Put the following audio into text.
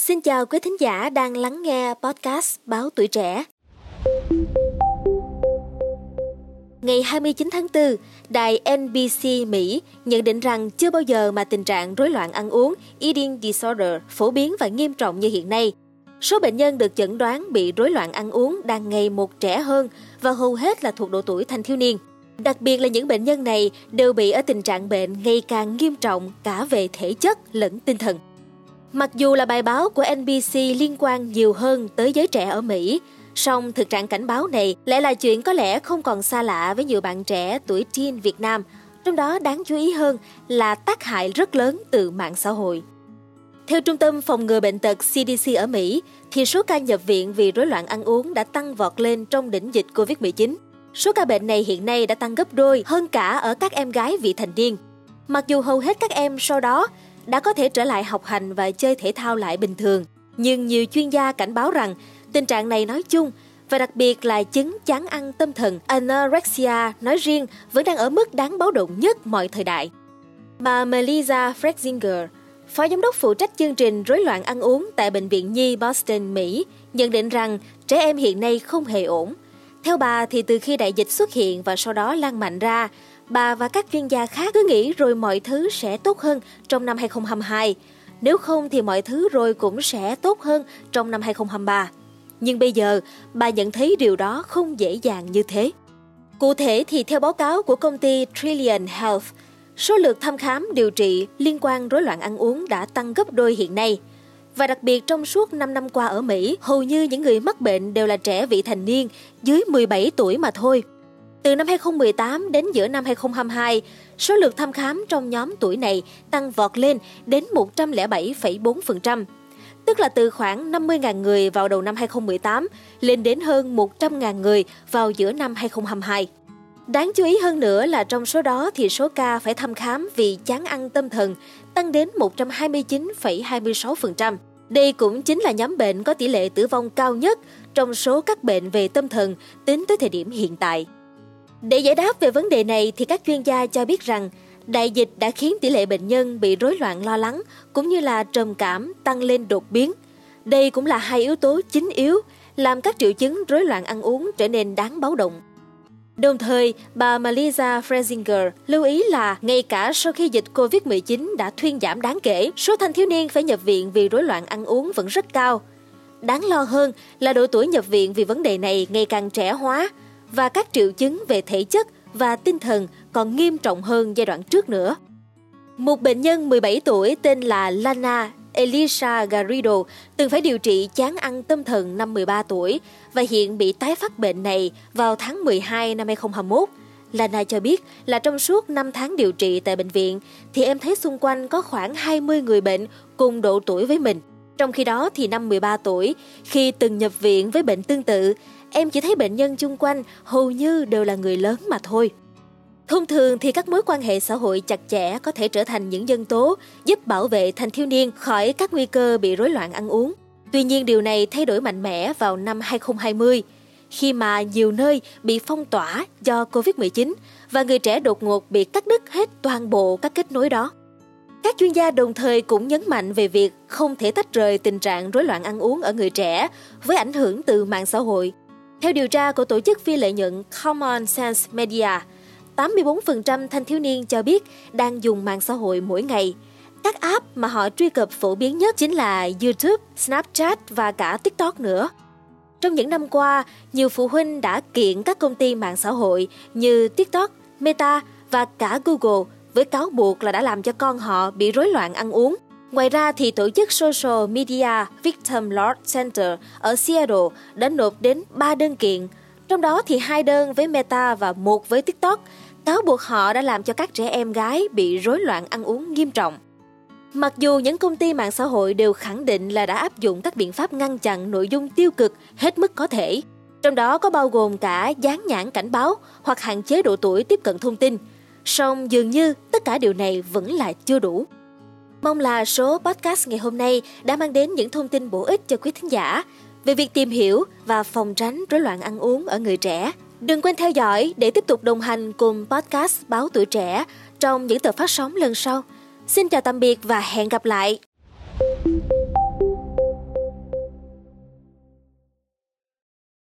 Xin chào quý thính giả đang lắng nghe podcast Báo Tuổi Trẻ. Ngày 29 tháng 4, đài NBC Mỹ nhận định rằng chưa bao giờ mà tình trạng rối loạn ăn uống eating disorder phổ biến và nghiêm trọng như hiện nay. Số bệnh nhân được chẩn đoán bị rối loạn ăn uống đang ngày một trẻ hơn và hầu hết là thuộc độ tuổi thanh thiếu niên. Đặc biệt là những bệnh nhân này đều bị ở tình trạng bệnh ngày càng nghiêm trọng cả về thể chất lẫn tinh thần. Mặc dù là bài báo của NBC liên quan nhiều hơn tới giới trẻ ở Mỹ, song thực trạng cảnh báo này lại là chuyện có lẽ không còn xa lạ với nhiều bạn trẻ tuổi teen Việt Nam, trong đó đáng chú ý hơn là tác hại rất lớn từ mạng xã hội. Theo Trung tâm Phòng ngừa Bệnh tật CDC ở Mỹ, thì số ca nhập viện vì rối loạn ăn uống đã tăng vọt lên trong đỉnh dịch COVID-19. Số ca bệnh này hiện nay đã tăng gấp đôi hơn cả ở các em gái vị thành niên. Mặc dù hầu hết các em sau đó đã có thể trở lại học hành và chơi thể thao lại bình thường, nhưng nhiều chuyên gia cảnh báo rằng tình trạng này nói chung và đặc biệt là chứng chán ăn tâm thần anorexia nói riêng vẫn đang ở mức đáng báo động nhất mọi thời đại. Bà Melissa Frexinger, Phó Giám đốc phụ trách chương trình rối loạn ăn uống tại Bệnh viện Nhi Boston, Mỹ, nhận định rằng trẻ em hiện nay không hề ổn. Theo bà thì từ khi đại dịch xuất hiện và sau đó lan mạnh ra, bà và các chuyên gia khác cứ nghĩ rồi mọi thứ sẽ tốt hơn trong năm 2022. Nếu không thì mọi thứ rồi cũng sẽ tốt hơn trong năm 2023. Nhưng bây giờ, bà nhận thấy điều đó không dễ dàng như thế. Cụ thể thì theo báo cáo của công ty Trillion Health, số lượt thăm khám điều trị liên quan rối loạn ăn uống đã tăng gấp đôi hiện nay. Và đặc biệt trong suốt 5 năm qua ở Mỹ, hầu như những người mắc bệnh đều là trẻ vị thành niên dưới 17 tuổi mà thôi. Từ năm 2018 đến giữa năm 2022, số lượt thăm khám trong nhóm tuổi này tăng vọt lên đến 107,4%, tức là từ khoảng 50.000 người vào đầu năm 2018 lên đến hơn 100.000 người vào giữa năm 2022. Đáng chú ý hơn nữa là trong số đó thì số ca phải thăm khám vì chán ăn tâm thần tăng đến 129,26%. Đây cũng chính là nhóm bệnh có tỷ lệ tử vong cao nhất trong số các bệnh về tâm thần tính tới thời điểm hiện tại. Để giải đáp về vấn đề này thì các chuyên gia cho biết rằng đại dịch đã khiến tỷ lệ bệnh nhân bị rối loạn lo lắng cũng như là trầm cảm tăng lên đột biến. Đây cũng là hai yếu tố chính yếu làm các triệu chứng rối loạn ăn uống trở nên đáng báo động. Đồng thời, bà Melissa Frezinger lưu ý là ngay cả sau khi dịch COVID-19 đã thuyên giảm đáng kể, số thanh thiếu niên phải nhập viện vì rối loạn ăn uống vẫn rất cao. Đáng lo hơn là độ tuổi nhập viện vì vấn đề này ngày càng trẻ hóa và các triệu chứng về thể chất và tinh thần còn nghiêm trọng hơn giai đoạn trước nữa. Một bệnh nhân 17 tuổi tên là Lana Elisa Garrido từng phải điều trị chán ăn tâm thần năm 13 tuổi và hiện bị tái phát bệnh này vào tháng 12 năm 2021. Lana cho biết là trong suốt 5 tháng điều trị tại bệnh viện thì em thấy xung quanh có khoảng 20 người bệnh cùng độ tuổi với mình. Trong khi đó thì năm 13 tuổi, khi từng nhập viện với bệnh tương tự, em chỉ thấy bệnh nhân chung quanh, hầu như đều là người lớn mà thôi. Thông thường thì các mối quan hệ xã hội chặt chẽ có thể trở thành những nhân tố giúp bảo vệ thanh thiếu niên khỏi các nguy cơ bị rối loạn ăn uống. Tuy nhiên điều này thay đổi mạnh mẽ vào năm 2020 khi mà nhiều nơi bị phong tỏa do Covid-19 và người trẻ đột ngột bị cắt đứt hết toàn bộ các kết nối đó. Các chuyên gia đồng thời cũng nhấn mạnh về việc không thể tách rời tình trạng rối loạn ăn uống ở người trẻ với ảnh hưởng từ mạng xã hội. Theo điều tra của tổ chức phi lợi nhuận Common Sense Media, 84% thanh thiếu niên cho biết đang dùng mạng xã hội mỗi ngày. Các app mà họ truy cập phổ biến nhất chính là YouTube, Snapchat và cả TikTok nữa. Trong những năm qua, nhiều phụ huynh đã kiện các công ty mạng xã hội như TikTok, Meta và cả Google với cáo buộc là đã làm cho con họ bị rối loạn ăn uống. Ngoài ra thì tổ chức Social Media Victim Law Center ở Seattle đã nộp đến 3 đơn kiện, trong đó thì hai đơn với Meta và một với TikTok cáo buộc họ đã làm cho các trẻ em gái bị rối loạn ăn uống nghiêm trọng. Mặc dù những công ty mạng xã hội đều khẳng định là đã áp dụng các biện pháp ngăn chặn nội dung tiêu cực hết mức có thể, trong đó có bao gồm cả dán nhãn cảnh báo hoặc hạn chế độ tuổi tiếp cận thông tin, song dường như tất cả điều này vẫn là chưa đủ. Mong là số podcast ngày hôm nay đã mang đến những thông tin bổ ích cho quý thính giả về việc tìm hiểu và phòng tránh rối loạn ăn uống ở người trẻ, Đừng quên theo dõi để tiếp tục đồng hành cùng podcast Báo Tuổi Trẻ trong những tờ phát sóng lần sau. Xin chào tạm biệt và hẹn gặp lại!